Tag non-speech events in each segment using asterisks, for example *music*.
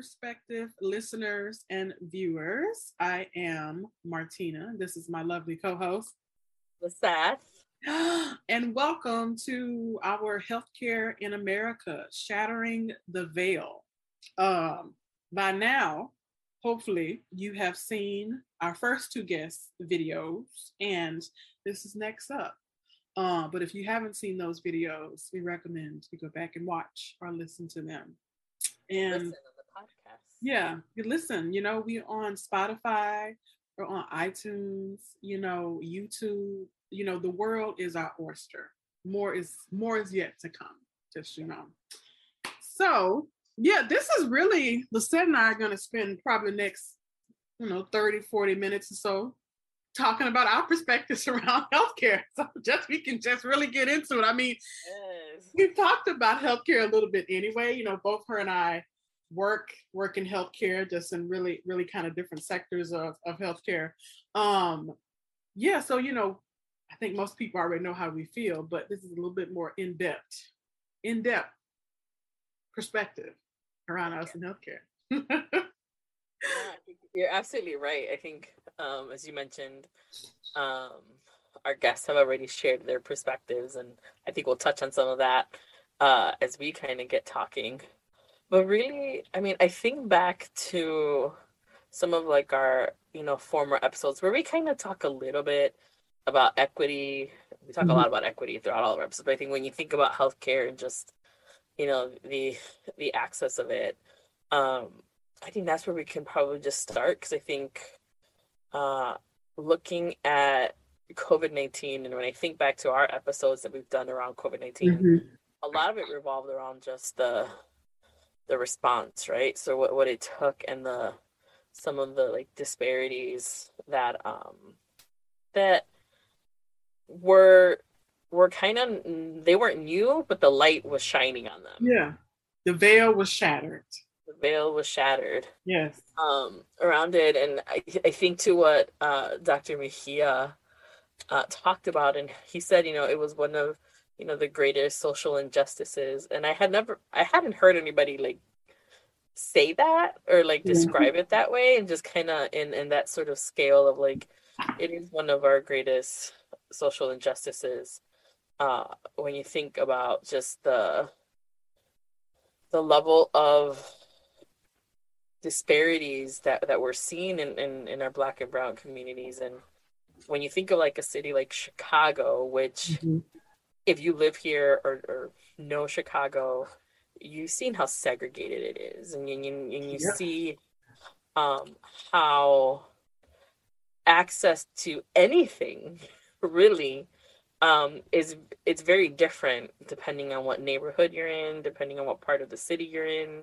perspective listeners and viewers. I am Martina. This is my lovely co-host, Lyzeth. *gasps* And welcome to our Healthcare in America, Shattering the Veil. Um, by now, hopefully, you have seen our first two guest videos, and this is next up. Uh, but if you haven't seen those videos, we recommend you go back and watch or listen to them. And yeah, you listen. You know, we're on Spotify or on iTunes. You know, YouTube. You know, the world is our oyster. More is more is yet to come. Just you know. So yeah, this is really the set and I are going to spend probably next, you know, 30, 40 minutes or so talking about our perspectives *laughs* around healthcare. So just we can just really get into it. I mean, yes. we talked about healthcare a little bit anyway. You know, both her and I work work in healthcare, just in really, really kind of different sectors of, of healthcare. Um, yeah, so you know, I think most people already know how we feel, but this is a little bit more in-depth, in-depth perspective around us in healthcare. You're absolutely right. I think, um, as you mentioned, um, our guests have already shared their perspectives, and I think we'll touch on some of that uh, as we kind of get talking. But really, I mean, I think back to some of like our, you know, former episodes where we kind of talk a little bit about equity. We talk mm-hmm. a lot about equity throughout all of our episodes. But I think when you think about healthcare and just, you know, the the access of it, um, I think that's where we can probably just start because I think uh, looking at COVID 19, and when I think back to our episodes that we've done around COVID 19, mm-hmm. a lot of it revolved around just the the response, right? So what, what it took and the some of the like disparities that um that were were kind of they weren't new, but the light was shining on them. Yeah. The veil was shattered the veil was shattered. Yes. Um, around it, and I, I think to what uh, Dr. Mejia uh, talked about, and he said, you know, it was one of you know the greatest social injustices, and I had never, I hadn't heard anybody like say that or like describe it that way, and just kind of in in that sort of scale of like, it is one of our greatest social injustices. Uh, when you think about just the the level of disparities that, that we're seeing in, in, in our black and brown communities. And when you think of like a city like Chicago, which mm-hmm. If you live here or, or know Chicago, you've seen how segregated it is. And you, and you yeah. see um, how access to anything really um, is it's very different depending on what neighborhood you're in, depending on what part of the city you're in.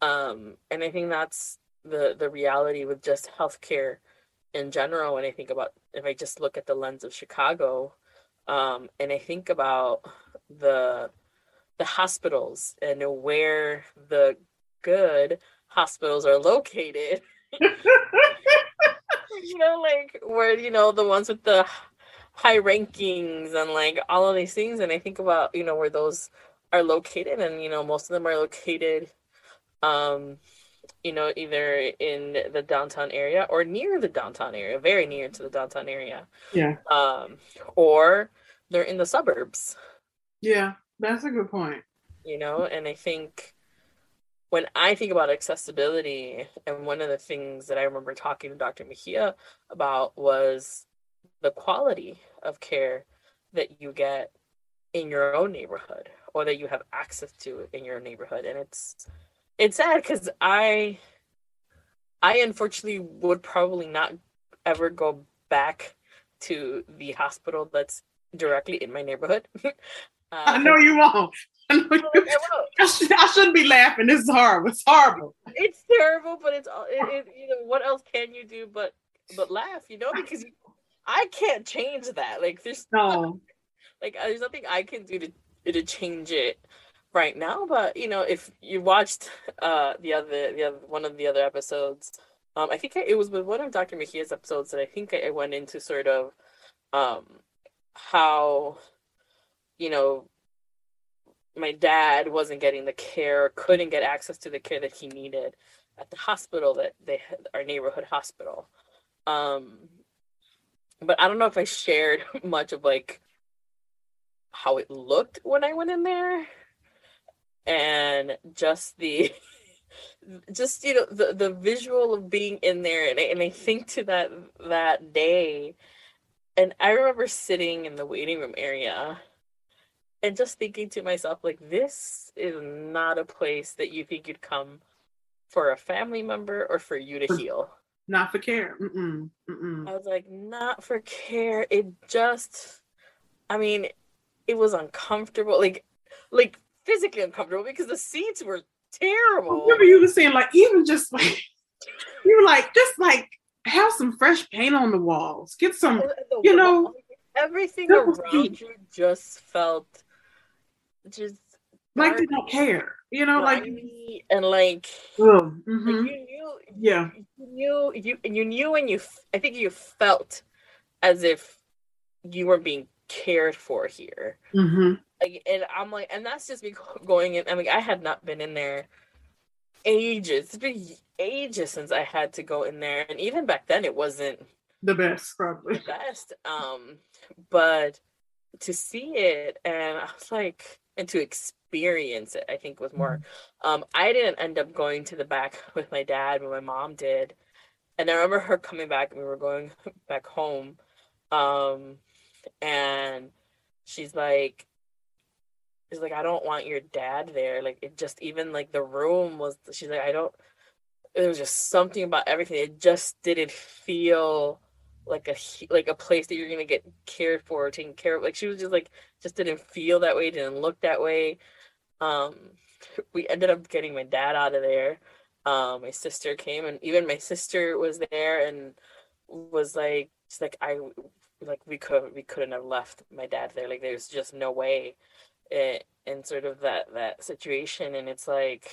Um, and I think that's the the reality with just healthcare in general. When I think about if I just look at the lens of Chicago, um, and I think about the the hospitals and where the good hospitals are located. *laughs* you know, like where you know the ones with the high rankings and like all of these things, and I think about you know where those are located, and you know most of them are located um, you know, either in the downtown area or near the downtown area, very near to the downtown area. Yeah. Um, or they're in the suburbs. Yeah, that's a good point. You know, and I think when I think about accessibility, and one of the things that I remember talking to Dr. Mejia about was the quality of care that you get in your own neighborhood or that you have access to in your neighborhood. And it's it's sad because I I unfortunately would probably not ever go back to the hospital that's directly in my neighborhood. *laughs* uh, *laughs* I know you won't. I, know you, I, should, I, shouldn't be laughing. This is horrible. It's horrible. It's terrible, but it's it, it, you know what else can you do but but laugh? You know because I can't change that. Like there's no like there's nothing I can do to to change it right now but you know if you watched *laughs* uh the other the other one of the other episodes um i think it was with one of dr mejia's episodes that i think i went into sort of um how you know my dad wasn't getting the care couldn't get access to the care that he needed at the hospital that they had our neighborhood hospital. Um, but I don't know if I shared *laughs* much of like how it looked when I went in there and just the *laughs* just you know the the visual of being in there and I, and I think to that that day and I remember sitting in the waiting room area and just thinking to myself like this is not a place that you think you'd come for a family member or for you to heal not for care Mm-mm. Mm-mm. i was like not for care it just i mean it was uncomfortable like like physically uncomfortable because the seats were terrible. I remember you were saying like even just like *laughs* you were like just like have some fresh paint on the walls. Get some you know everything around you just felt just like they don't care you know like and like, ugh, like mm-hmm. you knew yeah. you knew you you knew and you I think you felt as if you were being cared for here. hmm Like and I'm like and that's just me go- *laughs* going in I mean I had not been in there ages. It's been ages since I had to go in there and even back then it wasn't the best the probably best. Um, but to see it and I was like, and to experience it, I think was more. Um, I didn't end up going to the back *laughs* with my dad, but my mom did. And I remember her coming back and we were going *laughs* back home. Um, and she's like, she's like, I don't want your dad there. Like it just even like the room was she's like, I don't there was just something about everything. It just didn't feel like a like a place that you're gonna get cared for or taken care of. Like she was just like just didn't feel that way, didn't look that way. Um, we ended up getting my dad out of there. Um, my sister came, and even my sister was there and was like, she's like, I like we could we couldn't have left my dad there. Like there's just no way. eh, in sort of that that situation, and it's like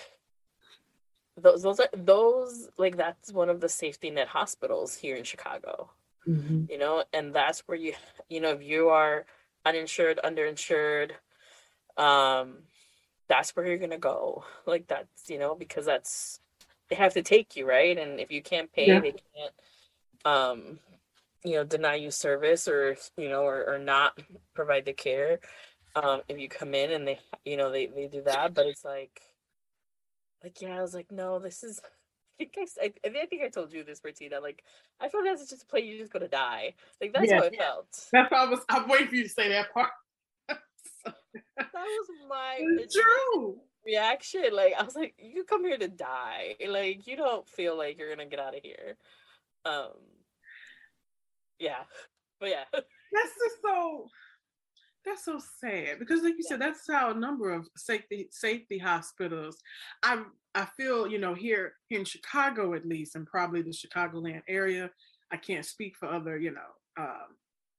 those those are those like that's one of the safety net hospitals here in Chicago hmm you know and that's where you you know if you are uninsured underinsured um that's where you're gonna go like that's you know because that's they have to take you right and if you can't pay Yeah. they can't um you know deny you service or you know or, or not provide the care um if you come in and they you know they they do that but it's like like yeah i was like no this is *laughs* I think I, I, I think I told you this, Martina. Like, I feel like that's just a place you're just gonna die. Like that's Yeah. how it felt. that's why I was I'm waiting for you to say that part *laughs* That was my true reaction. Like, I was like, you come here to die. Like, you don't feel like you're gonna get out of here. Um, yeah, but yeah, *laughs* that's just so that's so sad because like you said that's how a number of safety safety hospitals i i feel you know here in chicago at least and probably the chicagoland area i can't speak for other you know um,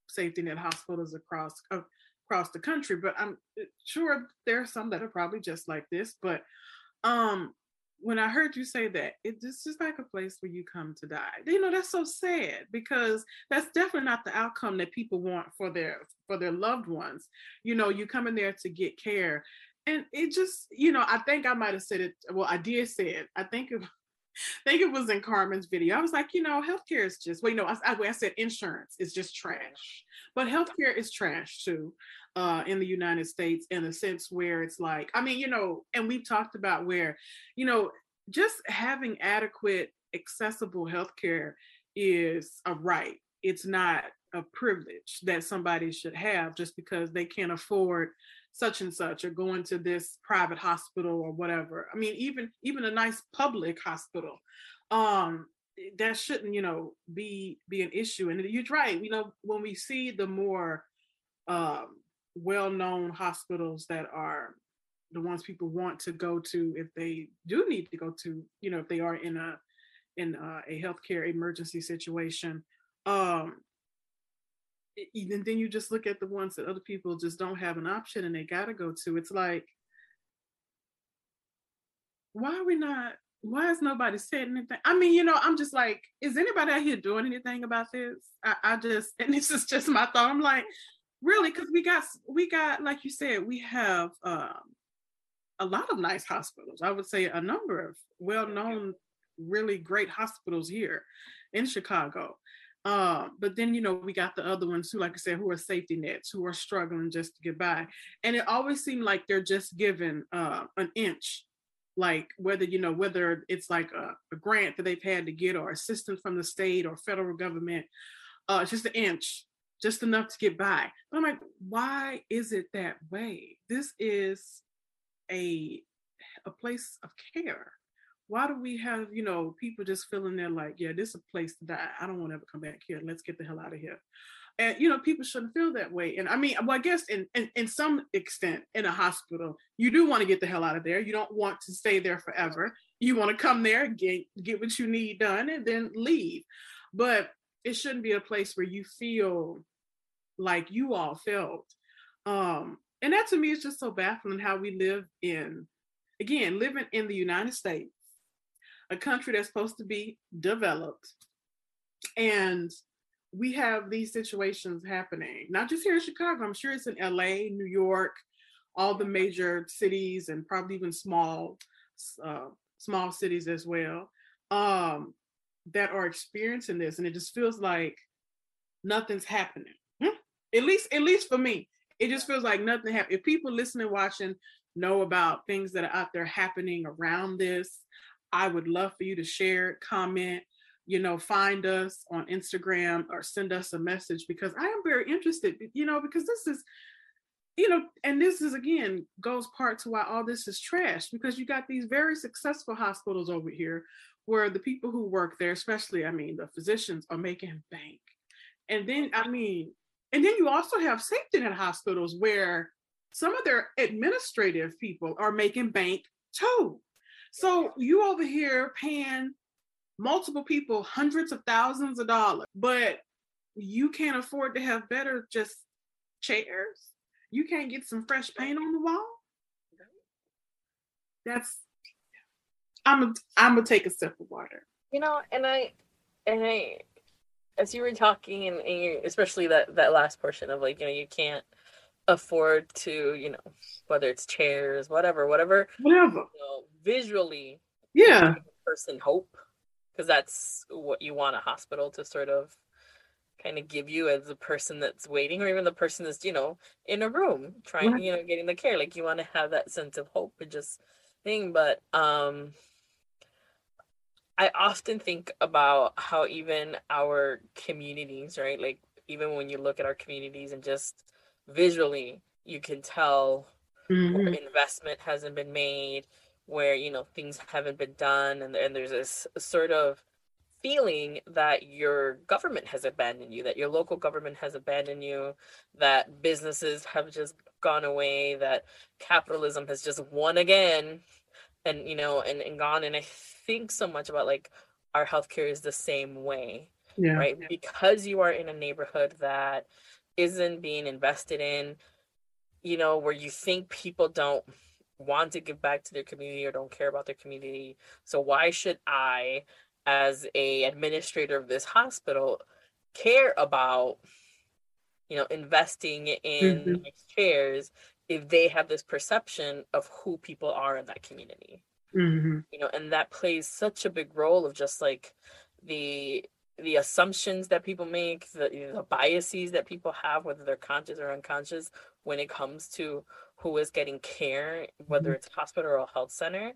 safety net hospitals across uh, across the country but i'm uh, sure there are some that are probably just like this but um when I heard you say that, it this is like a place where you come to die. You know, that's so sad because that's definitely not the outcome that people want for their for their loved ones. You know, you come in there to get care. And it just, you know, I think I might have said it. Well, I did say it. I think it I *laughs* think it was in Carmen's video. I was like, you know, healthcare is just, well, you know, I, I, I said insurance is just trash, but healthcare is trash too uh, in the United States in a sense where it's like, I mean, you know, and we've talked about where, you know, just having adequate, accessible healthcare is a right. It's not a privilege that somebody should have just because they can't afford such and such or going to this private hospital or whatever. I mean, even even a nice public hospital. Um, that shouldn't, you know, be be an issue. And you're right. You know, when we see the more um, well-known hospitals that are the ones people want to go to if they do need to go to, you know, if they are in a in a, a healthcare emergency situation. Um, and then you just look at the ones that other people just don't have an option and they gotta go to. It's like, why are we not? Why is nobody saying anything? I mean, you know, I'm just like, is anybody out here doing anything about this? I, I just, and this is just my thought. I'm like, really, because we got, we got, like you said, we have um, a lot of nice hospitals. I would say a number of well-known really great hospitals here in Chicago. Uh, but then you know we got the other ones who, like I said, who are safety nets, who are struggling just to get by, and it always seemed like they're just given uh, an inch, like whether you know whether it's like a, a, grant that they've had to get or assistance from the state or federal government, uh, just an inch, just enough to get by. But I'm like, why is it that way? This is a a place of care why do we have you know people just feeling there like yeah this is a place to die. I don't want to ever come back here. Let's get the hell out of here. And you know people shouldn't feel that way. And i mean well i guess in, in, in some extent in a hospital you do want to get the hell out of there. You don't want to stay there forever. You want to come there get get what you need done and then leave. But it shouldn't be a place where you feel like you all felt. Um and that to me is just so baffling how we live in again living in the united states a country that's supposed to be developed. And we have these situations happening, not just here in Chicago, I'm sure it's in LA, New York, all the major cities, and probably even small, uh, small cities as well, um, that are experiencing this. And it just feels like nothing's happening. Hmm? At least, at least for me, it just feels like nothing happened. If people listening, watching, know about things that are out there happening around this, I would love for you to share, comment, you know, find us on Instagram or send us a message because I am very interested, you know, because this is, you know, and this is again goes part to why all this is trash because you got these very successful hospitals over here where the people who work there, especially, I mean, the physicians are making bank. And then, I mean, and then you also have safety net hospitals where some of their administrative people are making bank too. So you over here paying multiple people hundreds of thousands of dollars, but you can't afford to have better just chairs. You can't get some fresh paint on the wall. That's I'm a, I'm gonna take a sip of water. You know, and I and I as you were talking and, and you, especially that that last portion of like you know you can't afford to, you know, whether it's chairs, whatever, whatever, whatever, you know, visually, yeah, person hope, because that's what you want a hospital to sort of kind of give you as a person that's waiting, or even the person that's you know in a room trying, right. you know, getting the care. Like you want to have that sense of hope and just thing, but um. I often think about how even our communities, right? Like even when you look at our communities and just visually you can tell mm-hmm. where investment hasn't been made where you know things haven't been done and, and there's this sort of feeling that your government has abandoned you that your local government has abandoned you that businesses have just gone away that capitalism has just won again and you know and, and gone and i think so much about like our healthcare is the same way yeah. right because you are in a neighborhood that isn't being invested in, you know, where you think people don't want to give back to their community or don't care about their community. So why should I as a administrator of this hospital care about you know investing in mm-hmm. chairs if they have this perception of who people are in that community mm-hmm. you know and that plays such a big role of just like the the assumptions that people make, the, the biases that people have, whether they're conscious or unconscious, when it comes to who is getting care, whether mm-hmm. it's hospital or health center.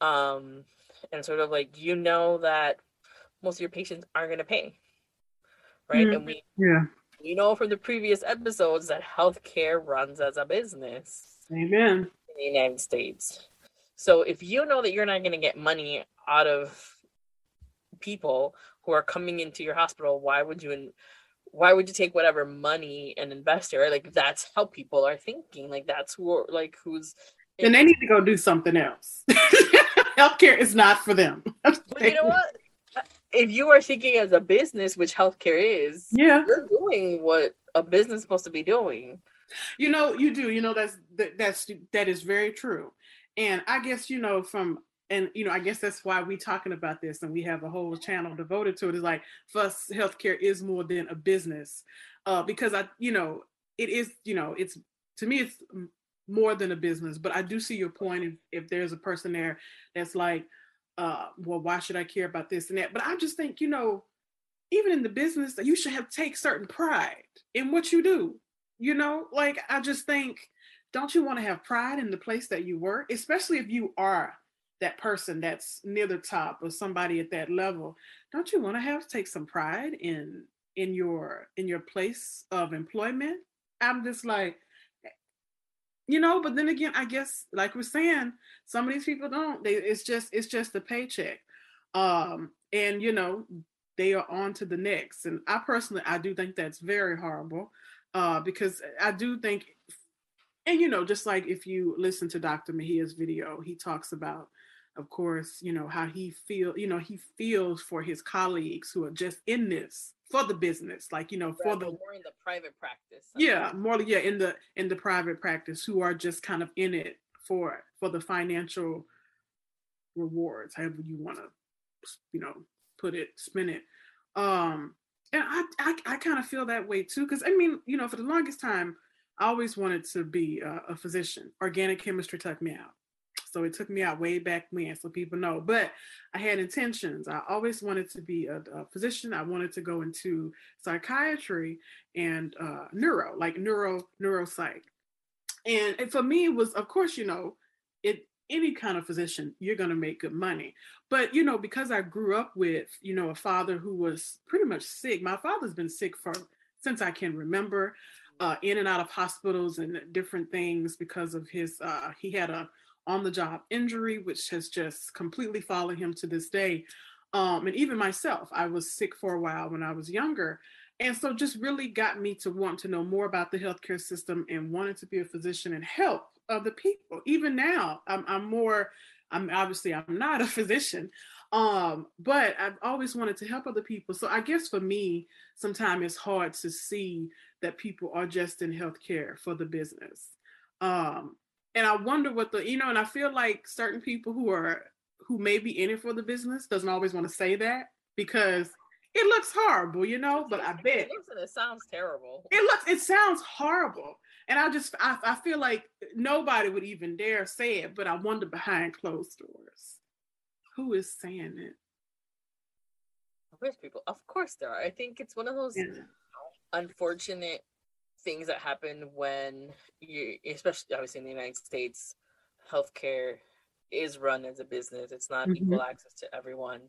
Um, and sort of like, you know, that most of your patients aren't going to pay. Right. And we, yeah. We know from the previous episodes that healthcare runs as a business. Amen. In the United States. So if you know that you're not going to get money out of people who are coming into your hospital why would you in, why would you take whatever money and invest it right? Like that's how people are thinking. Like that's who like who's then they need to go do something else. *laughs* Healthcare is not for them. *laughs* You know what? If you are thinking as a business which healthcare is yeah. you're doing what a business is supposed to be doing. You know you do. You know that's that, that's that is very true. And i guess you know from and you know i guess that's why we're talking about this and we have a whole channel devoted to it is like for us healthcare is more than a business uh because i you know it is you know it's to me it's more than a business but i do see your point if, if there's a person there that's like uh, well, why should I care about this and that? But I just think, you know, even in the business, that you should have take certain pride in what you do. You know, like I just think, don't you want to have pride in the place that you work, especially if you are that person that's near the top or somebody at that level? Don't you want to have to take some pride in in your in your place of employment? I'm just like, you know but then again i guess like we're saying some of these people don't they it's just it's just the paycheck um and you know they are on to the next and i personally i do think that's very horrible uh because i do think and you know just like if you listen to dr mejia's video he talks about of course you know how he feel you know he feels for his colleagues who are just in this for the business like you know right, for the more in the private practice yeah more yeah in the in the private practice who are just kind of in it for for the financial rewards however you want to you know put it spin it. Um and i i, I kind of feel that way too because i mean you know for the longest time i always wanted to be a, a physician organic chemistry took me out so it took me out way back when, so people know. But I had intentions. I always wanted to be a, a physician. I wanted to go into psychiatry and uh, neuro, like neuro neuropsych. And, and for me, it was of course, you know, it any kind of physician, you're going to make good money. But, you know, because I grew up with, you know, a father who was pretty much sick, my father's been sick for since I can remember, uh, in and out of hospitals and different things because of his, uh, he had a on the job injury, which has just completely followed him to this day. Um, and even myself, I was sick for a while when I was younger. And so just really got me to want to know more about the healthcare system and wanted to be a physician and help other people. Even now, I'm, I'm more, I'm obviously I'm not *laughs* a physician, um, but I've always wanted to help other people. So I guess for me, sometimes it's hard to see that people are just in healthcare for the business. Um, and I wonder what the you know, and I feel like certain people who are who may be in it for the business doesn't always want to say that because it looks horrible, you know. But I bet Listen, it sounds terrible. It looks it sounds horrible, and I just I, I feel like nobody would even dare say it. But I wonder behind closed doors, who is saying it? There's people, of course there are. I think it's one of those yeah. unfortunate things that happen when you, especially obviously in the United States, healthcare is run as a business. It's not mm-hmm. equal access to everyone.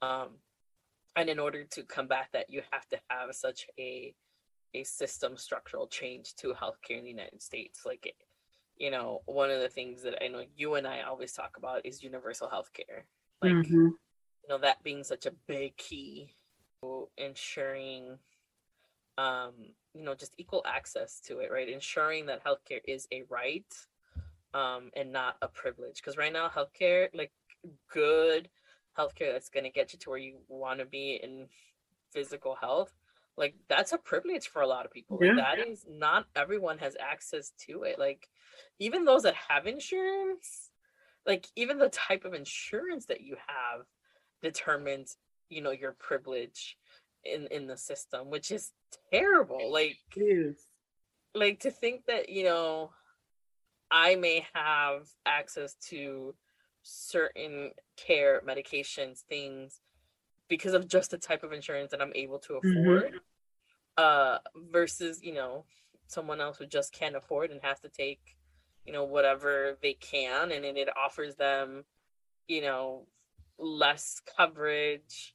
Um, and in order to combat that, you have to have such a a system structural change to healthcare in the United States. Like, you know, one of the things that I know you and I always talk about is universal healthcare. Like, mm-hmm. you know, that being such a big key to ensuring um, you know, just equal access to it, right? Ensuring that healthcare is a right um, and not a privilege. Because right now, healthcare, like good healthcare that's going to get you to where you want to be in physical health, like that's a privilege for a lot of people. Yeah. Like, that is not everyone has access to it. Like even those that have insurance, like even the type of insurance that you have determines, you know, your privilege in in the system, which is terrible. Like, like to think that you know, I may have access to certain care, medications, things because of just the type of insurance that I'm able to mm-hmm. afford, mm-hmm. uh, versus you know someone else who just can't afford and has to take you know whatever they can, and then it offers them you know less coverage,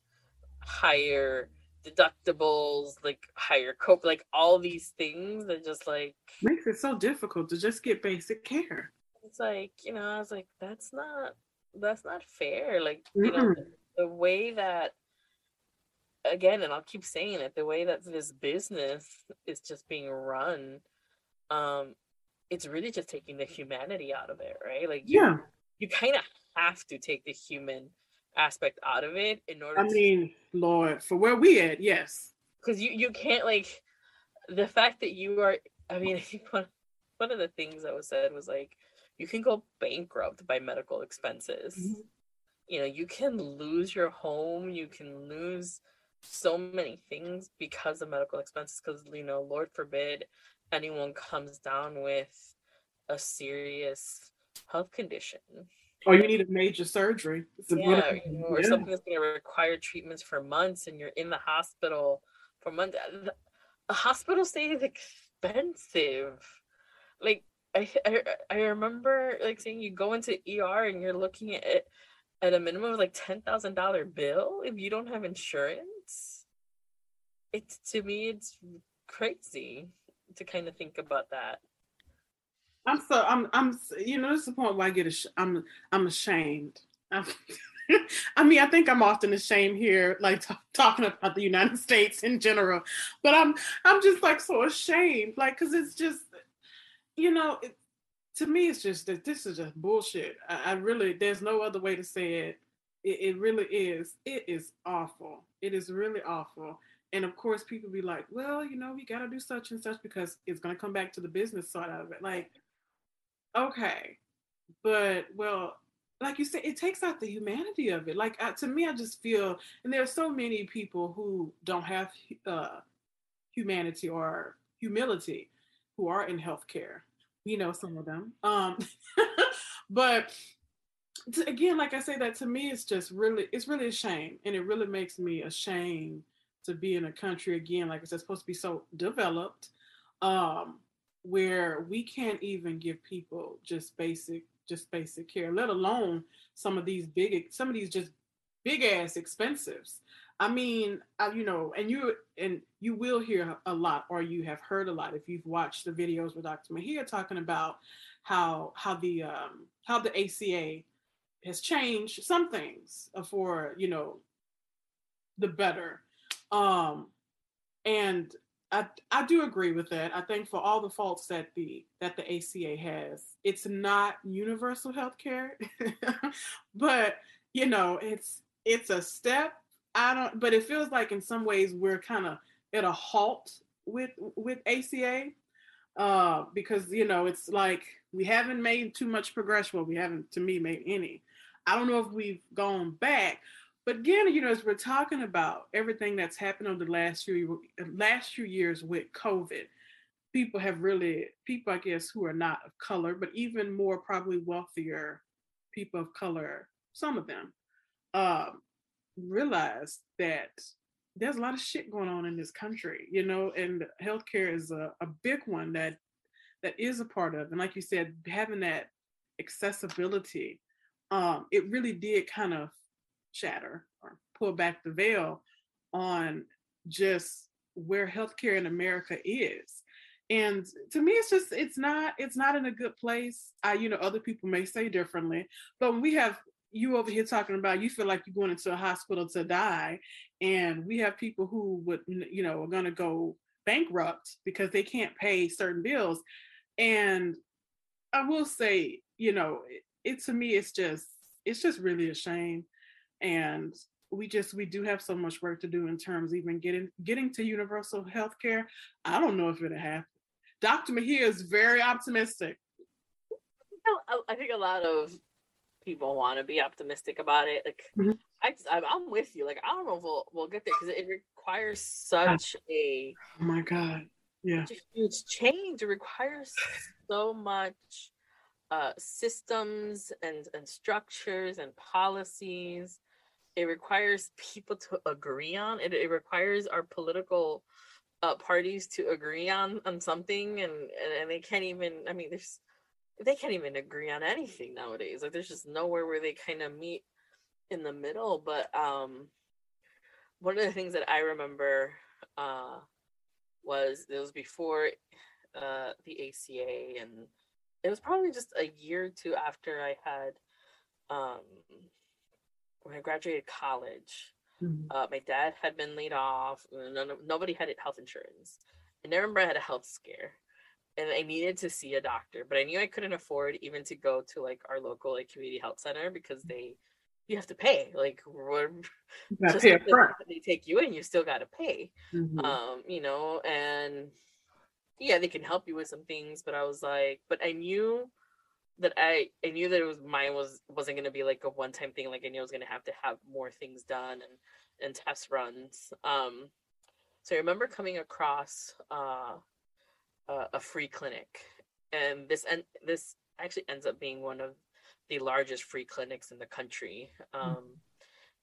higher deductibles, like higher cope, like all these things that just like makes it so difficult to just get basic care. It's like, you know, I was like, that's not that's not fair. Like, you know, the, the way that again, and I'll keep saying it, the way that this business is just being run, um, it's really just taking the humanity out of it, right? Like you, yeah, you kind of have to take the human aspect out of it in order. I mean, Lord, for where we at, yes. Because you you can't like the fact that you are. I mean, *laughs* one one of the things that was said was like you can go bankrupt by medical expenses. Mm-hmm. You know, you can lose your home. You can lose so many things because of medical expenses. Because you know, Lord forbid, anyone comes down with a serious health condition or you need a major surgery. yeah, you know, or yeah. something that's going to require treatments for months, and you're in the hospital for months. A hospital stay is expensive. Like I, I, I remember like saying you go into ER and you're looking at it at a minimum of like ten thousand dollar bill if you don't have insurance. It's to me, it's crazy to kind of think about that. I'm so I'm I'm you know this is the point where I get I'm I'm ashamed. I'm, *laughs* I mean, I think I'm often ashamed here, like t- talking about the United States in general, but I'm I'm just like so ashamed, like because it's just, you know, it, to me it's just that this is just bullshit. I, I, really there's no other way to say it. it. It really is. It is awful. It is really awful. And of course, people be like, well, you know, we got to do such and such because it's going to come back to the business side of it. Like, okay, but well, like you said, it takes out the humanity of it. Like to me, I just feel, and there are so many people who don't have uh, humanity or humility who are in healthcare. You know, some of them. Um, *laughs* but to, again, like I say, that to me, it's just really, it's really a shame, and it really makes me ashamed to be in a country again, like I said, supposed to be so developed, um, where we can't even give people just basic just basic care, let alone some of these big some of these just big ass expensives. I mean, I, you know, and you and you will hear a lot, or you have heard a lot if you've watched the videos with Dr. Mejia talking about how how the um, how the ACA has changed some things for you know the better. Um, and I, I do agree with that. I think for all the faults that the that the ACA has, it's not universal health care, *laughs* but you know, it's it's a step. I don't, but it feels like in some ways we're kind of at a halt with with ACA uh, because you know it's like we haven't made too much progress. Well, we haven't, to me, made any. I don't know if we've gone back, but again, you know, as we're talking about everything that's happened over the last few last few years with COVID, people have really people, I guess, who are not of color, but even more probably wealthier people of color, some of them, um, realize that there's a lot of shit going on in this country, you know, and healthcare is a, a big one that that is a part of. And like you said, having that accessibility, um, it really did kind of shatter or pull back the veil on just where healthcare in America is. And to me, it's just it's not it's not in a good place. I, you know, other people may say differently, but when we have you over here talking about you feel like you're going into a hospital to die, and we have people who would you know are going to go bankrupt because they can't pay certain bills. And I will say, you know, it, it to me it's just it's just really a shame and we just we do have so much work to do in terms of even getting getting to universal health care i don't know if it'll happen. Dr mejia is very optimistic. I think a lot of people want to be optimistic about it. Like mm-hmm. I, i'm with you. Like i don't know if we'll, we'll get there because it requires such a oh my god. Yeah. huge change. It requires so much uh, systems and, and structures and policies it requires people to agree on it it requires our political uh, parties to agree on on something and, and and they can't even i mean there's they can't even agree on anything nowadays like there's just nowhere where they kind of meet in the middle but um one of the things that i remember uh was it was before uh the aca and it was probably just a year or two after i had um when I graduated college, mm-hmm. uh, my dad had been laid off. None, nobody had health insurance. And I remember I had a health scare and I needed to see a doctor, but I knew I couldn't afford even to go to like our local like community health center because they you have to pay. Like we're just pay they take you in, you still gotta pay. Mm-hmm. Um, you know, and yeah, they can help you with some things, but I was like, but I knew that I I knew that it was mine was wasn't gonna be like a one time thing. Like I knew I was gonna have to have more things done and and test runs. Um, so I remember coming across uh, a, a free clinic, and this and this actually ends up being one of the largest free clinics in the country. Hmm. Um,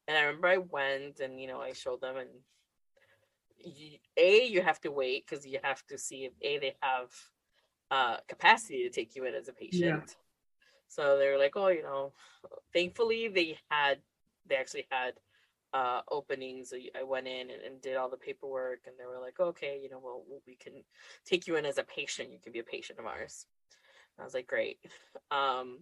and I remember I went and you know I showed them and you, a you have to wait because you have to see if a they have uh, capacity to take you in as a patient. So they were like, oh, you know, thankfully they had they actually had uh, openings. I went in and, and, did all the paperwork, and they were like, okay, you know, well, we can take you in as a patient. You can be a patient of ours. I was like, great. Um,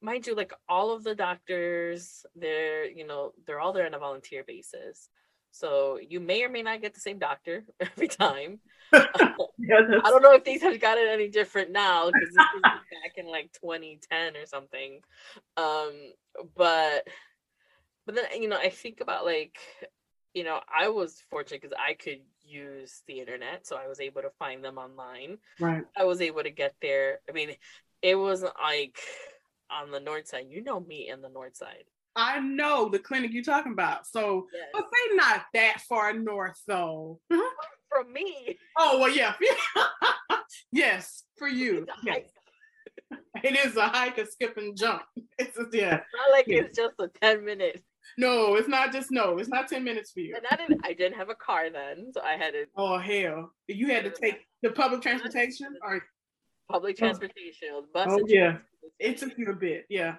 mind you, like all of the doctors, they're, you know, they're all there on a volunteer basis. So you may or may not get the same doctor *laughs* every time. *laughs* yeah, I don't know if these have got it any different now because this was *laughs* back in like 2010 or something. Um, but but then you know, I think about like, you know, I was fortunate because I could use the internet, so I was able to find them online. Right. I was able to get there. I mean, it wasn't like on the north side. You know me in the north side. I know the clinic you're talking about. So, yes. but they not that far north though. *laughs* From me. Oh well, yeah. *laughs* yes, for you. Yes. It is a hike, a skip and jump. *laughs* It's a, yeah. Not like yeah. it's just a ten minute. No, it's not just no. It's not ten minutes for you. And I didn't. I didn't have a car then, so I had to. Oh hell! You had to take the public transportation or public oh. transportation. Oh, bus oh yeah, it took you a bit. Yeah.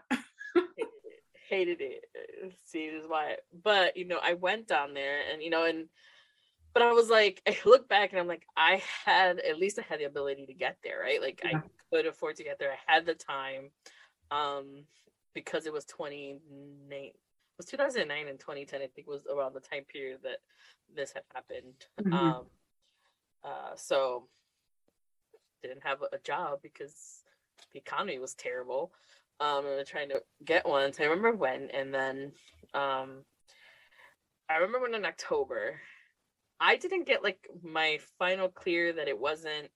Hated it. See, this is why. But you know, I went down there, and you know, and but I was like, *laughs* I look back and I'm like, I had at least I had the ability to get there, right? Like yeah. I could afford to get there. I had the time, um, because it was 29, it was 2009 and 2010. I think was around the time period that this had happened. Mm-hmm. Um, uh, so didn't have a job because the economy was terrible um and trying to get one. So I remember when, and then um I remember when in October, I didn't get like my final clear that it wasn't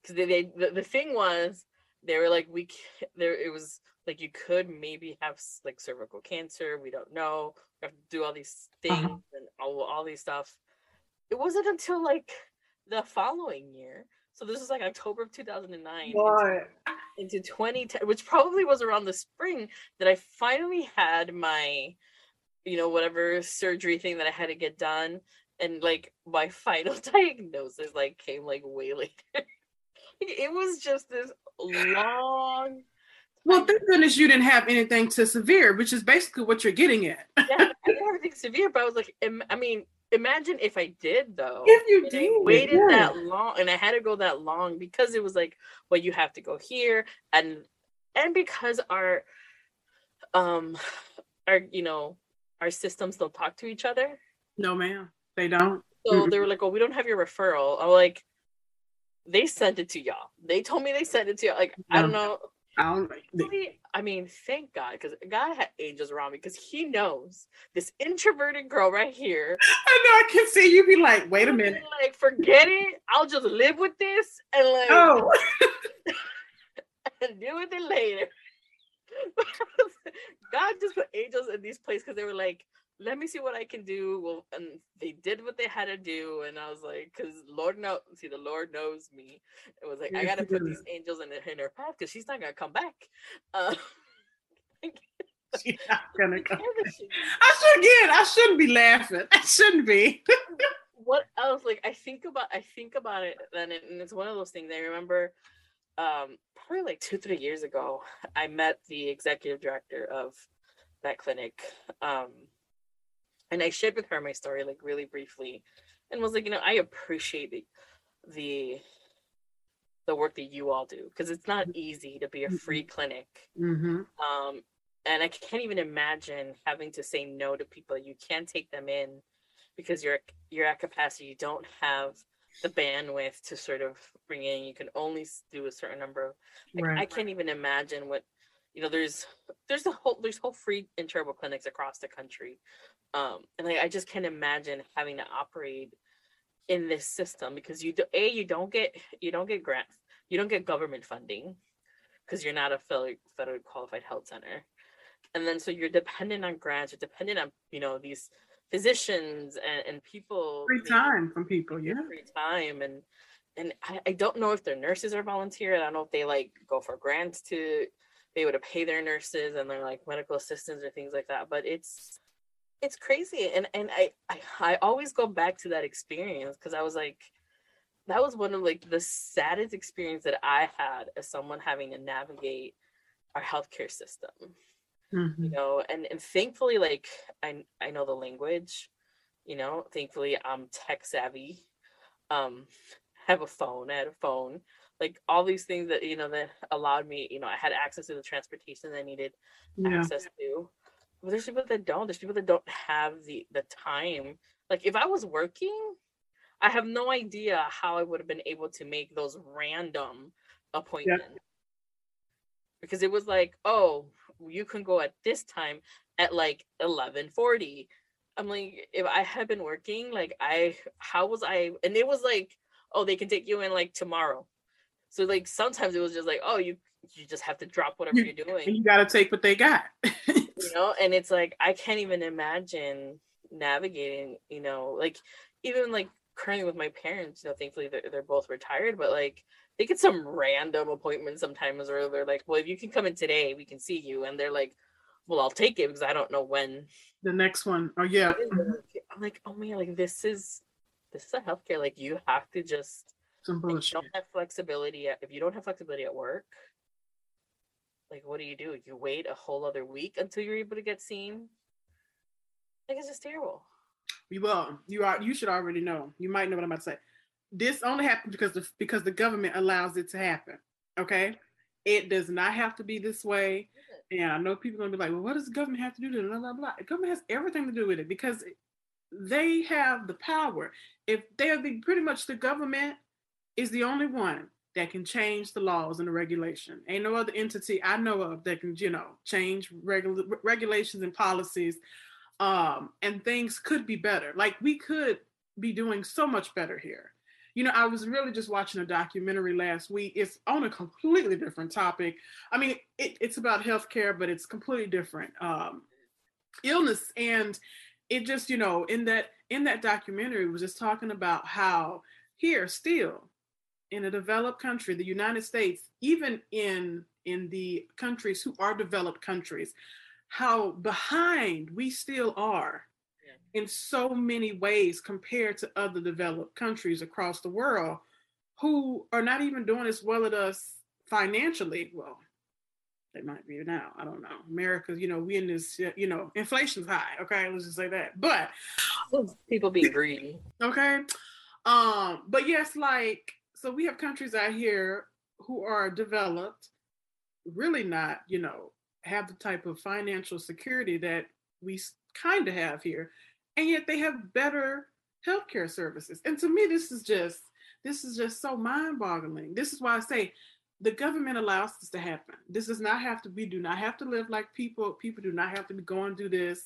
because they, they the, the thing was they were like we there it was like you could maybe have like cervical cancer we don't know we have to do all these uh-huh. things uh-huh. and all, all these stuff it wasn't until like the following year so this was like October of 2009 what? Into, into 2010, which probably was around the spring that I finally had my, you know, whatever surgery thing that I had to get done. And like my *laughs* final diagnosis like came like way later. *laughs* it was just this long well, thank goodness you didn't have anything to severe, which is basically what you're getting at. yeah, I *laughs* didn't have anything severe, but I was like, I mean, imagine if I did though. If you did, waited yeah. that long, and I had to go that long because it was like, well, you have to go here, and and because our, um, our you know, our systems don't talk to each other. No, ma'am, they don't. So mm-hmm. they were like, well, we don't have your referral. I'm like, they sent it to y'all. They told me they sent it to y'all. Like, I don't know. I don't. I mean, thank God, because God had angels around me, because He knows this introverted girl right here. I know. I can see you be like, wait a minute. Like, forget it. I'll just live with this and like, oh. *laughs* and deal with it later. *laughs* God just put angels in these places because they were like, let me see what I can do. Well, and they did what they had to do, and I was like, because Lord knows, see, the Lord knows me. It was like I got to put these *laughs* angels in, in her path because she's not gonna come back. *laughs* Uh, she's *laughs* not gonna come. I should again. I shouldn't be laughing. I shouldn't be. what else? Like I think about, I think about it, then, and it's one of those things. I remember, um, probably like two, three years ago, I met the executive director of that clinic. Um, and I shared with her my story like really briefly, and was like, you know, I appreciate the the, the work that you all do because it's not easy to be a free clinic. Mm-hmm. Um, and I can't even imagine having to say no to people. You can't take them in because you're you're at capacity. You don't have the bandwidth to sort of bring in. You can only do a certain number of. Like, right. I can't even imagine what you know. There's there's a whole there's whole free interval clinics across the country um and like i just can't imagine having to operate in this system because you do a you don't get you don't get grants you don't get government funding because you're not a federally, federally qualified health center and then so you're dependent on grants you're dependent on you know these physicians and, and people free time from people yeah free time and and I, I don't know if their nurses are volunteer i don't know if they like go for grants to be able to pay their nurses and their like medical assistants or things like that. But it's it's crazy. And and I I, I always go back to that experience because I was like that was one of like the saddest experience that I had as someone having to navigate our healthcare system. Mm-hmm. You know, and and thankfully like I I know the language, you know, thankfully I'm tech savvy. Um *laughs* have a phone, I had a phone like all these things that you know that allowed me you know i had access to the transportation i needed yeah. access to there's people that don't there's people that don't have the the time like if i was working i have no idea how i would have been able to make those random appointments yeah. because it was like oh you can go at this time at like 1140 i'm like if i had been working like i how was i and it was like oh they can take you in like tomorrow so like sometimes it was just like, oh, you you just have to drop whatever you're doing. You got to take what they got. *laughs* you know, and it's like I can't even imagine navigating. You know, like even like currently with my parents. You know, thankfully they're, they're both retired, but like they get some random appointment sometimes where they're like, well, if you can come in today, we can see you, and they're like, well, I'll take it because I don't know when the next one. Oh yeah. Mm-hmm. I'm like, oh man, like this is this is a healthcare. Like you have to just some bullshit. You don't have flexibility at, if you don't have flexibility at work, like what do you do? You wait a whole other week until you're able to get seen. Like it's just terrible. Well, you are you should already know. You might know what I'm about to say. This only happens because the because the government allows it to happen. Okay. It does not have to be this way. And I know people are gonna be like, well, what does the government have to do to blah blah blah? The government has everything to do with it because they have the power. If they're the pretty much the government is the only one that can change the laws and the regulation. Ain't no other entity I know of that can, you know, change regula- regulations and policies. Um, and things could be better. Like we could be doing so much better here. You know, I was really just watching a documentary last week. It's on a completely different topic. I mean, it, it's about healthcare, but it's completely different. Um, illness and it just, you know, in that in that documentary was just talking about how here still in a developed country, the United States, even in in the countries who are developed countries, how behind we still are yeah. in so many ways compared to other developed countries across the world who are not even doing as well as us financially. Well, they might be now. I don't know. America, you know, we in this, you know, inflation's high. Okay, let's just say that. But people be greedy. Okay. Um, but yes, like so we have countries out here who are developed, really not, you know, have the type of financial security that we kind of have here, and yet they have better healthcare services. And to me, this is just this is just so mind-boggling. This is why I say the government allows this to happen. This does not have to. We do not have to live like people. People do not have to be going through this.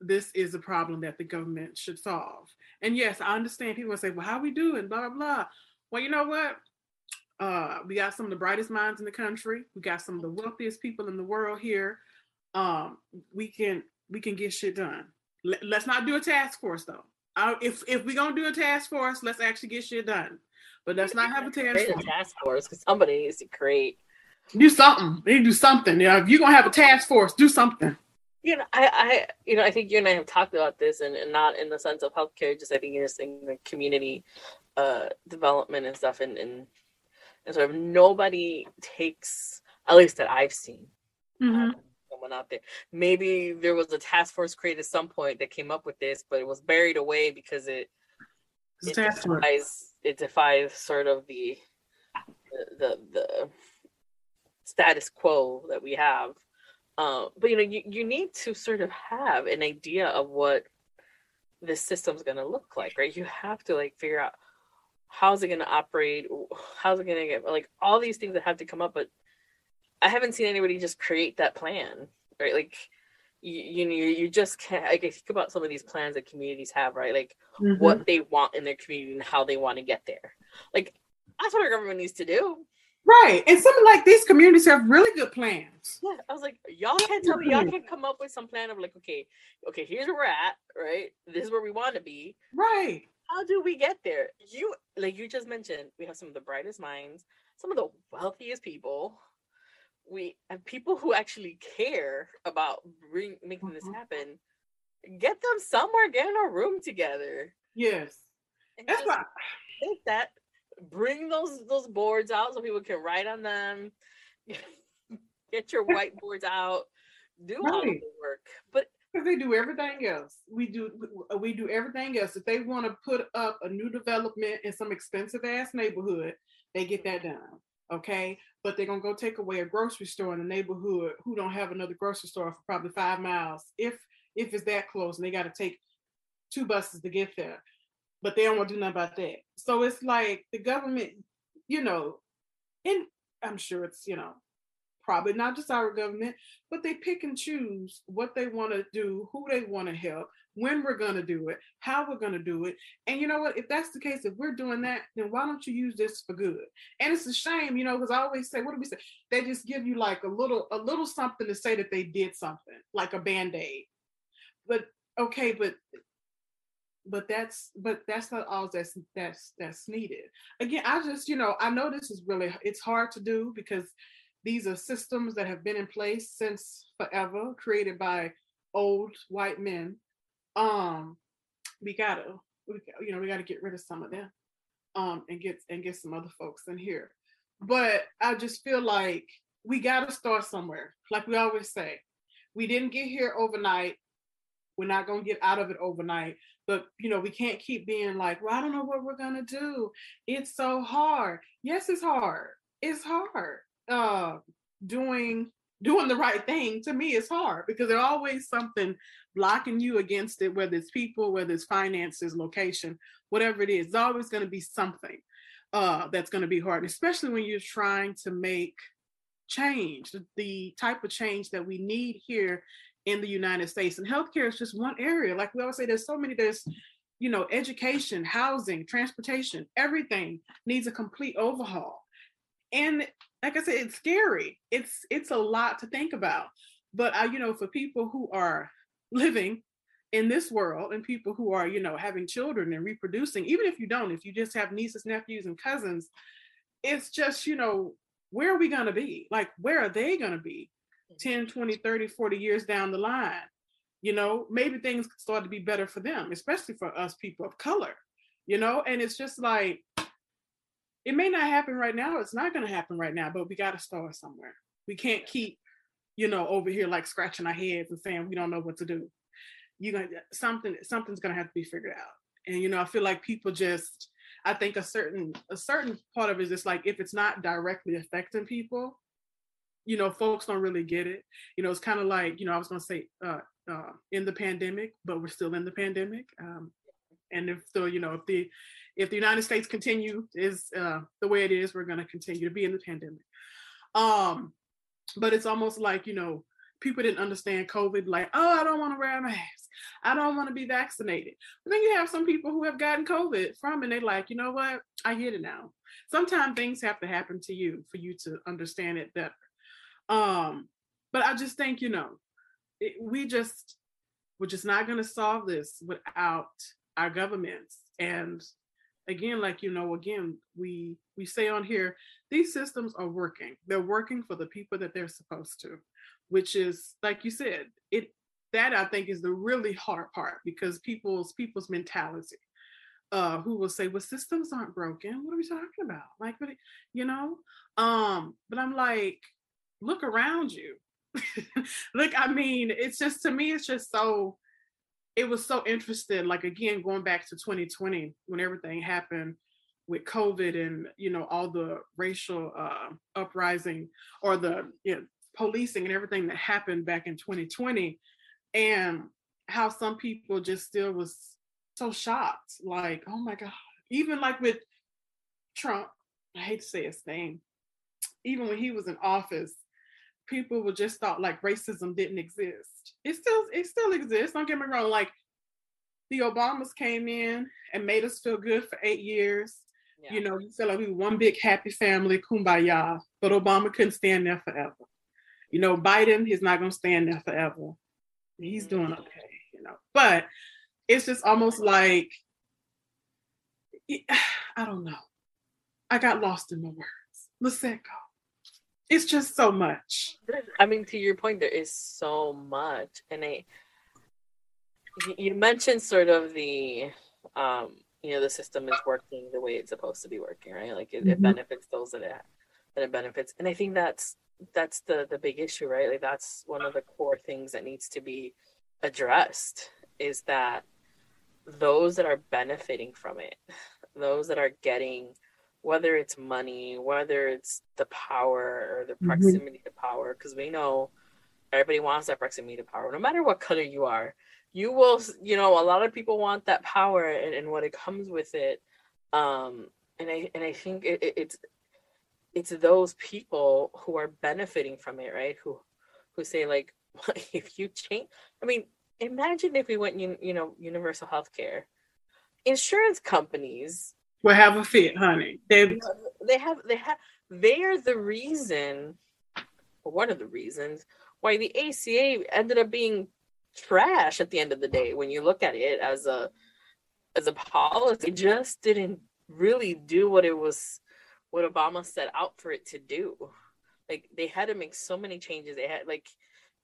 This is a problem that the government should solve. And yes, I understand people say, well, how we doing? Blah, blah, blah. Well, you know what? Uh, we got some of the brightest minds in the country. We got some of the wealthiest people in the world here. Um, we can we can get shit done. Let, us not do a task force though. Uh, if if we're gonna do a task force, let's actually get shit done. But let's not have a task force. A task force because somebody needs to create. Do something. They do something. Yeah, if you're gonna have a task force, do something you know, I, I, you know, I think you and I have talked about this, and, and not in the sense of healthcare, just I think you're just in the community uh, development and stuff, and, and and sort of nobody takes, at least that I've seen, mm-hmm. um, someone out there. Maybe there was a task force created at some point that came up with this, but it was buried away because it it defies, it defies sort of the the the, the status quo that we have um, but you know, you, you need to sort of have an idea of what this system's going to look like, right? You have to like figure out how's it going to operate, how's it going to get like all these things that have to come up. But I haven't seen anybody just create that plan, right? Like you you know you just can't. Like think about some of these plans that communities have, right? Like mm-hmm. what they want in their community and how they want to get there. Like that's what our government needs to do. Right. And something like these communities have really good plans. Yeah. I was like, y'all can't tell me y'all can come up with some plan of like, okay, okay, here's where we're at, right? This is where we want to be. Right. How do we get there? You like you just mentioned, we have some of the brightest minds, some of the wealthiest people we have people who actually care about bring, making mm-hmm. this happen. Get them somewhere, get in a room together. Yes, that's why. Take that, bring those those boards out so people can write on them. *laughs* get your whiteboards out. Do right. all of the work, but because they do everything else. We do we do everything else. If they want to put up a new development in some expensive ass neighborhood, they get that done. Okay. But they're gonna go take away a grocery store in the neighborhood who don't have another grocery store for probably five miles, if if it's that close, and they gotta take two buses to get there. But they don't want to do nothing about that. So it's like the government, you know, and I'm sure it's, you know, probably not just our government, but they pick and choose what they want to do, who they want to help, when we're going to do it, how we're going to do it. And you know what? If that's the case, if we're doing that, then why don't you use this for good? And it's a shame, you know, because I always say, what do we say? They just give you like a little, a little something to say that they did something, like a band-aid. But okay, but but that's but that's not all that's that's that's needed again i just you know i know this is really it's hard to do because these are systems that have been in place since forever, created by old white men. Um, we gotta, we, you know, we gotta get rid of some of them, um, and get and get some other folks in here. But I just feel like we gotta start somewhere. Like we always say, we didn't get here overnight. We're not gonna get out of it overnight. But you know, we can't keep being like, well, I don't know what we're gonna do. It's so hard. Yes, it's hard. It's hard uh, doing doing the right thing to me is hard because there's always something blocking you against it whether it's people whether it's finances location whatever it is it's always going to be something uh, that's going to be hard especially when you're trying to make change the type of change that we need here in the united states and healthcare is just one area like we always say there's so many there's you know education housing transportation everything needs a complete overhaul and like I said, it's scary. It's it's a lot to think about. But I, you know, for people who are living in this world and people who are, you know, having children and reproducing, even if you don't, if you just have nieces, nephews, and cousins, it's just, you know, where are we to be? Like, where are they to be 10, 20, 30, 40 years down the line? You know, maybe things start to be better for them, especially for us people of color, you know? And it's just like, it may not happen right now. It's not going to happen right now, but we got to start somewhere. We can't keep, you know, over here like scratching our heads and saying we don't know what to do. You gonna something something's going to have to be figured out. And you know, I feel like people just I think a certain a certain part of it is just like if it's not directly affecting people, you know, folks don't really get it. You know, it's kind of like you know I was going to say uh, uh, in the pandemic, but we're still in the pandemic. Um, and if so, you know, if the if the United States continue is uh, the way it is, we're going to continue to be in the pandemic. Um, but it's almost like you know people didn't understand COVID, like, oh, I don't want to wear a mask. I don't want to be vaccinated. But then you have some people who have gotten COVID from, and they're like, you know what? I get it now. Sometimes things have to happen to you for you to understand it better. Um, but I just think, you know, it, we just, we're just not going to solve this without our governments. And again like you know again we we say on here these systems are working. They're working for the people that they're supposed to which is like you said it that i think is the really hard part because people's people's mentality uh who will say well systems aren't broken. What are we talking about? Like but you know? Um but i'm like look around you *laughs* look i mean it's just to me it's just so it was so interesting. Like again, going back to 2020 when everything happened with COVID and you know all the racial uh, uprising or the you know, policing and everything that happened back in 2020, and how some people just still was so shocked, like oh my god. Even like with Trump, I hate to say his name. Even when he was in office, people would just thought like racism didn't exist. It still it still exists. Don't get me wrong. Like the Obamas came in and made us feel good for eight years. Yeah. You know, we felt like we were one big happy family, kumbaya. But Obama couldn't stand there forever. You know, Biden, he's not gonna stand there forever. He's doing mm-hmm. okay, you know. But it's just almost like *sighs* I don't know. I got lost in my words. Let's let go it's just so much. I mean, to your point, there is so much, and I, you mentioned sort of the, um, you know, the system is working the way it's supposed to be working, right? Like it, mm-hmm. it benefits those that it that it benefits, and I think that's that's the the big issue, right? Like that's one of the core things that needs to be addressed is that those that are benefiting from it, those that are getting whether it's money, whether it's the power or the mm-hmm. proximity mm-hmm. to power, because we know everybody wants that proximity to power, no matter what color you are. You will, you know, a lot of people want that power and, and what it comes with it. Um, and I and I think it, it, it's it's those people who are benefiting from it, right? Who who say like, *laughs* if you change, I mean, imagine if we went, you, you know, universal health care. Insurance companies will have a fit, honey. They they have they have they are the reason, or one of the reasons why the ACA ended up being trash at the end of the day. When you look at it as a as a policy, it just didn't really do what it was what Obama set out for it to do. Like they had to make so many changes. They had like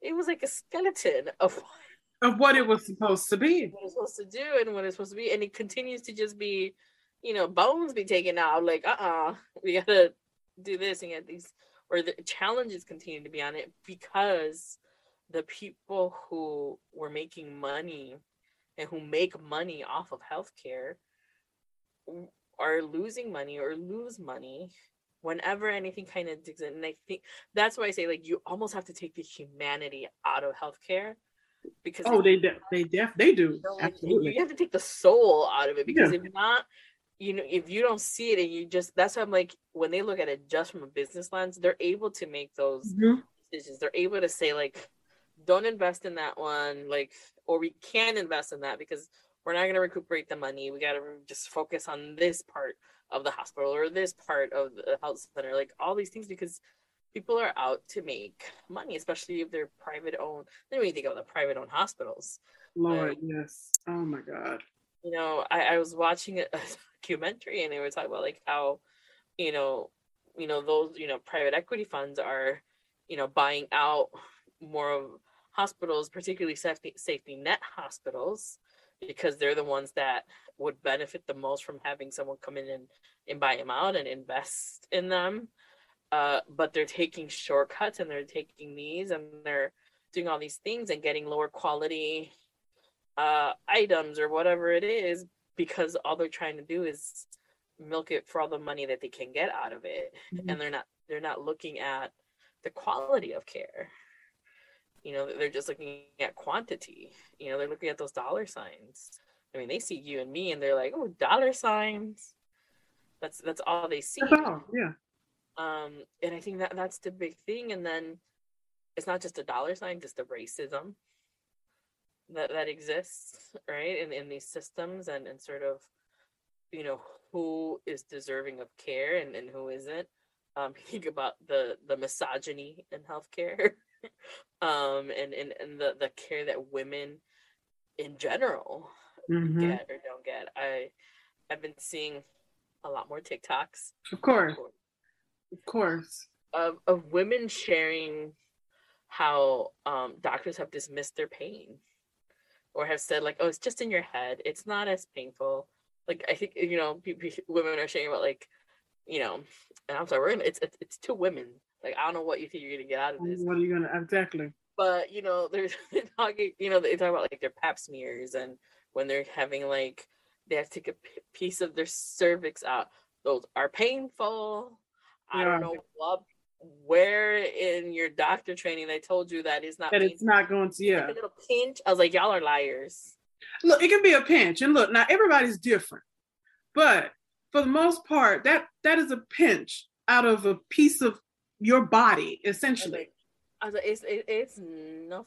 it was like a skeleton of *laughs* of what it was supposed to be. What it's supposed to do and what it's supposed to be. And it continues to just be you know, bones be taken out. Like, uh uh-uh, uh we gotta do this and get these, or the challenges continue to be on it because the people who were making money and who make money off of healthcare are losing money or lose money whenever anything kind of digs in. And I think that's why I say like you almost have to take the humanity out of healthcare because oh they de- they def they do you absolutely you have to take the soul out of it because yeah. if not you know if you don't see it and you just that's why i'm like when they look at it just from a business lens they're able to make those mm-hmm. decisions. They're able to say like don't invest in that one like or we can invest in that because we're not going to recuperate the money. We got to just focus on this part of the hospital or this part of the health center like all these things because people are out to make money especially if they're private owned. Then when you think about the private owned hospitals. Lord yes. Oh my god you know i, I was watching *laughs* a, documentary and they were talking about like how you know you know those you know private equity funds are you know buying out more of hospitals particularly safety safety net hospitals because they're the ones that would benefit the most from having someone come in and, and buy them out and invest in them. Uh, but they're taking shortcuts and they're taking these and they're doing all these things and getting lower quality uh, items or whatever it is because all they're trying to do is milk it for all the money that they can get out of it. Mm-hmm. and they're not they're not looking at the quality of care. You know they're just looking at quantity. You know they're looking at those dollar signs. I mean they see you and me and they're like oh dollar signs. That's that's all they see. Oh, yeah. Um and i think that that's the big thing. And then it's not just a dollar sign just the racism that that exists right in, in these systems and and sort of you know who is deserving of care and, and who isn't. Um *laughs* think about the the misogyny in healthcare. *laughs* Um and, and and the the care that women in general mm-hmm. get or don't get. I i've been seeing a lot more tiktoks. Of course. Of course. Of, of women sharing how um doctors have dismissed their pain or have said like, "Oh, it's just in your head. It's not as painful." Like I think you know, people, women are sharing about like, you know, and I'm sorry, we're gonna, it's, it's it's two women. Like I don't know what you think you're gonna get out of this. What are you gonna exactly? But you know, *laughs* they're, they're talking. You know, they talk about like their Pap smears and when they're having like they have to take a piece of their cervix out. Those are painful. Yeah. I don't know what where in your doctor training they told you that it's not that it's not going to yeah like a little pinch? I was like y'all are liars. Look it can be a pinch. And look now everybody's different. But for the most part that that is a pinch out of a piece of your body essentially. I was like, it's it, it's no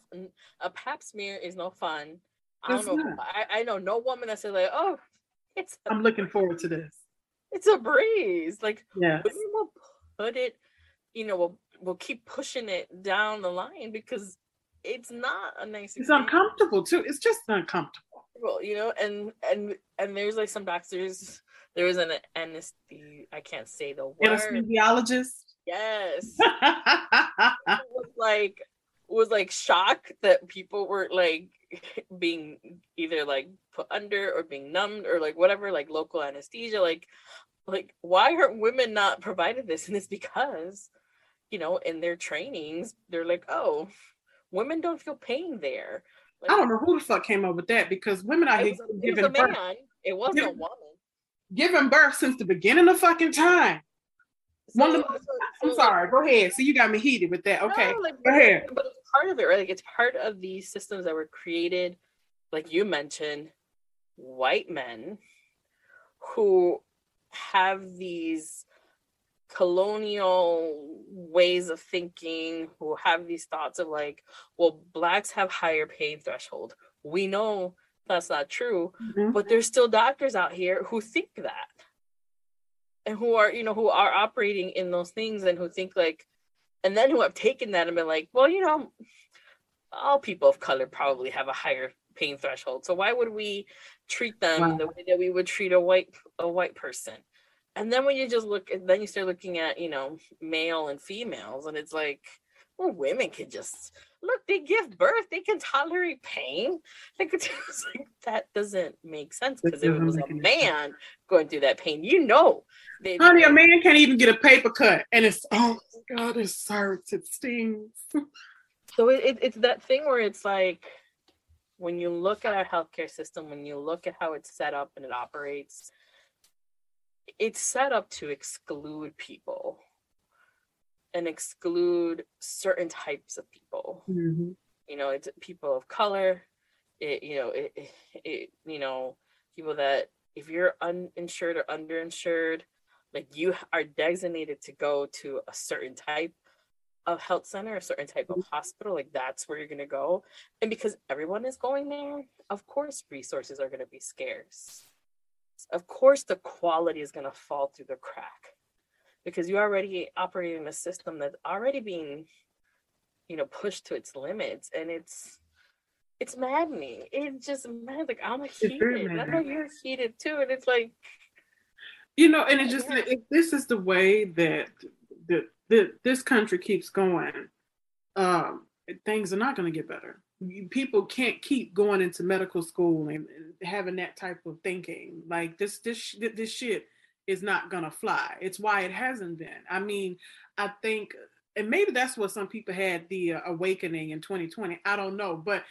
a pap smear is no fun. I don't know. I, I know no woman that said like oh *laughs* it's i'm looking forward to this. it's a breeze. Like yeah women will put it you know, we'll we'll keep pushing it down the line because it's not a nice. It's experience. uncomfortable too. It's just uncomfortable. Well, you know, and and and there's like some doctors. There was an anesthesi. I can't say the word. Anesthesiologist. Yes. it *laughs* was like was like shocked that people were like being either like put under or being numbed or like whatever, like local anesthesia. Like, like why are women not provided this? And it's because, you know, in their trainings, they're like, oh, women don't feel pain there. Like, I don't know who the fuck came up with that because women are was, a, it was a man. It wasn't a woman. Giving birth since the beginning of fucking time. So, One of the, so, I'm so sorry. Like, go ahead. So you got me heated with that. Okay, no, like, go ahead. But it's part of it, right? Like it's part of these systems that were created, like you mentioned, white men who have these colonial ways of thinking, who have these thoughts of like, well, blacks have higher pain threshold. We know that's not true, mm-hmm. but there's still doctors out here who think that and who are you know who are operating in those things and who think like and then who have taken that and been like well you know all people of color probably have a higher pain threshold so why would we treat them wow. the way that we would treat a white a white person and then when you just look then you start looking at you know male and females and it's like well women can just look they give birth they can tolerate pain. Could *laughs* like, that doesn't make sense because if it was a man going through that pain. You know they, honey a man can't even get a paper cut and it's oh god it hurts it stings. *laughs* So it, it, it's that thing where it's like when you look at our healthcare system when you look at how it's set up and it operates it's set up to exclude people and exclude certain types of people. Mm-hmm. You know, it's people of color. It you know it, it, it you know people that if you're uninsured or underinsured, like you are designated to go to a certain type of health center, a certain type of mm-hmm. hospital, like that's where you're going to go. And because everyone is going there, of course, resources are going to be scarce. Of course, the quality is going to fall through the crack because you are already operating a system that's already being you know pushed to its limits and it's it's maddening. It's just mad like i'm heated. I know you're heated too and it's like you know and it just yeah. if this is the way that the, the this country keeps going um things are not going to get better people can't keep going into medical school and, and having that type of thinking like this this this shit is not to fly. It's why it hasn't been. I mean, I think, and maybe that's what some people had the uh, awakening in 2020. I don't know, but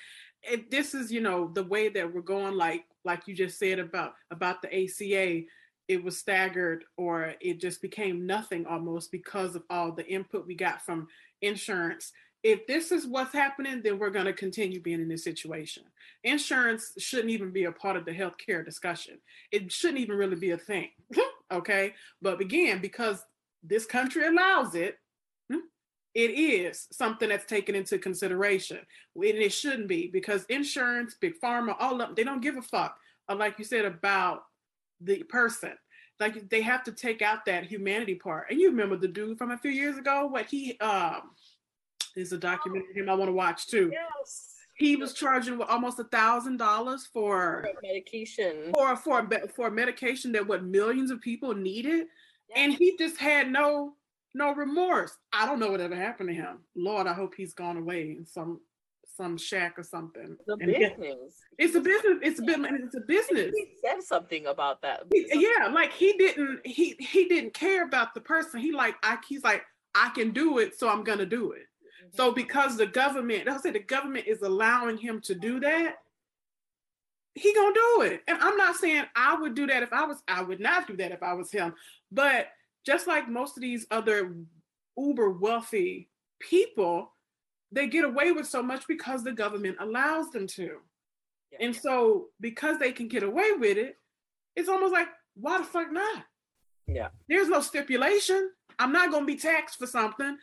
this is, you know, the way that we're going, like like you just said about about the ACA, it was staggered or it just became nothing almost because of all the input we got from insurance if this is what's happening, then we're going to continue being in this situation. Insurance shouldn't even be a part of the healthcare discussion. It shouldn't even really be a thing. *laughs* okay. But again, because this country allows it, hmm, it is something that's taken into consideration. And it shouldn't be because insurance, big pharma, all of them, they don't give a fuck, uh, like you said, about the person. Like they have to take out that humanity part. And you remember the dude from a few years ago, what he um there's a documentary him I want to watch too. Yes he was charging almost a thousand dollars for medication for for for medication that what millions of people needed, yeah. and he just had no no remorse. I don't know what ever happened to him. Lord, I hope he's gone away in some some shack or something. The business. It's a business. It's a business. It's a business. He said something about that. He, yeah, like he didn't. He he didn't care about the person. He like I. He's like I can do it, so I'm gonna do it. So because the government, I say the government is allowing him to do that, he gonna do it. And I'm not saying I would do that if I was, I would not do that if I was him. But just like most of these other uber wealthy people, they get away with so much because the government allows them to. Yeah. And so because they can get away with it, it's almost like, why the fuck not? Yeah. There's no stipulation. I'm not gonna be taxed for something.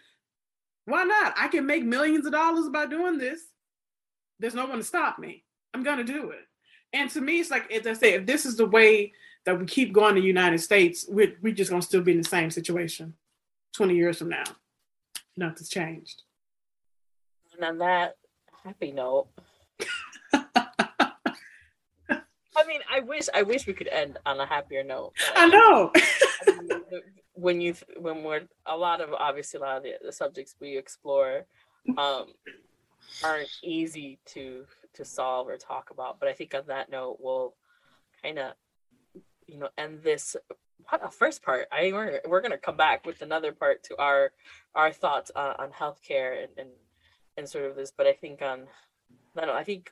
Why not? I can make millions of dollars by doing this. There's no one to stop me. I'm gonna do it. And to me, it's like as I say, if this is the way that we keep going to the United States, we're, we're just gonna still be in the same situation 20 years from now. Nothing's changed. And on that happy note. *laughs* I mean, I wish I wish we could end on a happier note. I, I know. *laughs* when you when we're a lot of obviously a lot of the, the subjects we explore um aren't easy to to solve or talk about. But I think on that note, we'll kind of you know end this what a first part. I we're we're gonna come back with another part to our our thoughts on, on healthcare and, and and sort of this. But I think on I don't know. I think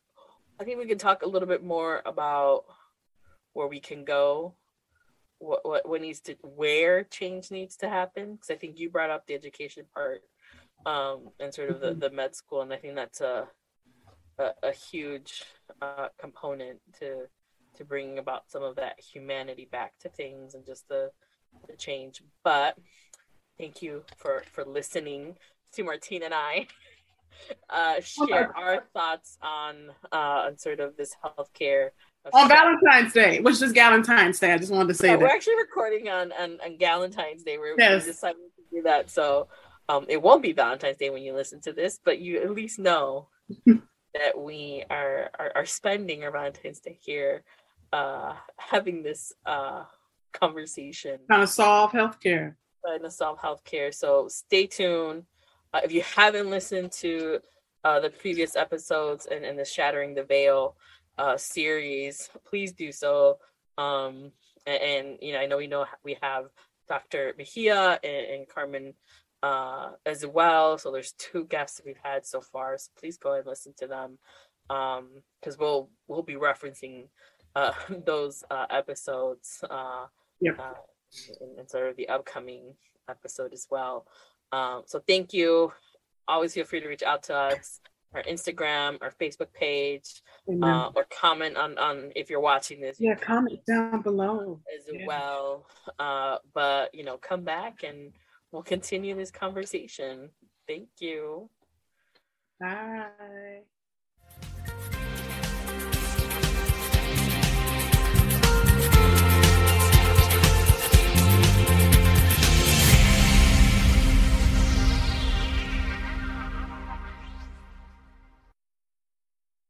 I think we can talk a little bit more about where we can go, what what, what needs to where change needs to happen. Because I think you brought up the education part um, and sort of the, mm-hmm. the med school, and I think that's a a, a huge uh, component to to bringing about some of that humanity back to things and just the the change. But thank you for for listening to Martina and I *laughs* uh, share our thoughts on uh, on sort of this healthcare. On Valentine's Day, which is Valentine's Day. I just wanted to say yeah, that we're actually recording on on, on Valentine's Day. We're yes. we decided to do that, so um, it won't be Valentine's Day when you listen to this, but you at least know *laughs* that we are, are, are spending our Valentine's Day here, uh, having this uh conversation. Trying to solve healthcare. Trying to solve healthcare. So stay tuned. Uh, if you haven't listened to uh, the previous episodes and, and the Shattering the Veil uh, series, please do so. Um, and, and, you know, I know we know we have Dr. Mejia and, and Carmen uh, as well. So there's two guests we've had so far. So please go ahead and listen to them because um, we'll we'll be referencing uh, *laughs* those uh, episodes uh, yep. uh, in, in, sort of the upcoming episode as well. Um, so thank you. Always feel free to reach out to us, our Instagram, our Facebook page, uh, or comment on on if you're watching this. Yeah, comment down below as yeah. well. Uh, but you know, come back and we'll continue this conversation. Thank you. Bye.